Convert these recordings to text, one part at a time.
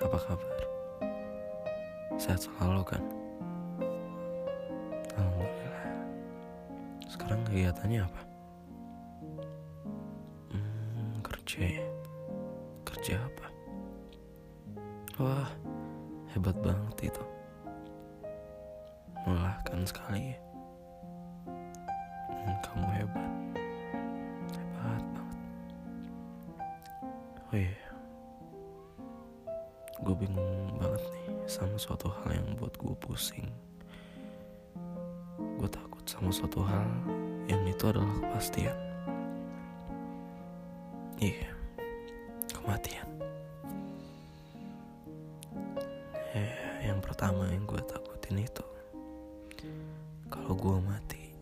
apa kabar? Sehat selalu kan? Alhamdulillah. Sekarang kegiatannya apa? Hmm, kerja ya? Kerja apa? Wah, hebat banget itu. Melelahkan sekali ya. Hmm, kamu hebat. Hebat banget. Oh iya. Gue bingung banget nih sama suatu hal yang buat gue pusing. Gue takut sama suatu hal yang itu adalah kepastian. Iya, kematian. Ya, yang pertama yang gue takutin itu kalau gue mati,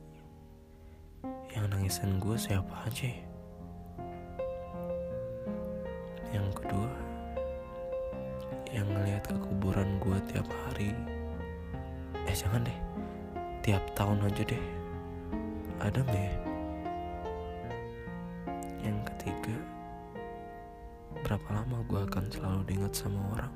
yang nangisin gue siapa aja ya? Ngeliat ke kuburan gue tiap hari. Eh jangan deh, tiap tahun aja deh. Ada nggak ya? Yang ketiga, berapa lama gue akan selalu diingat sama orang?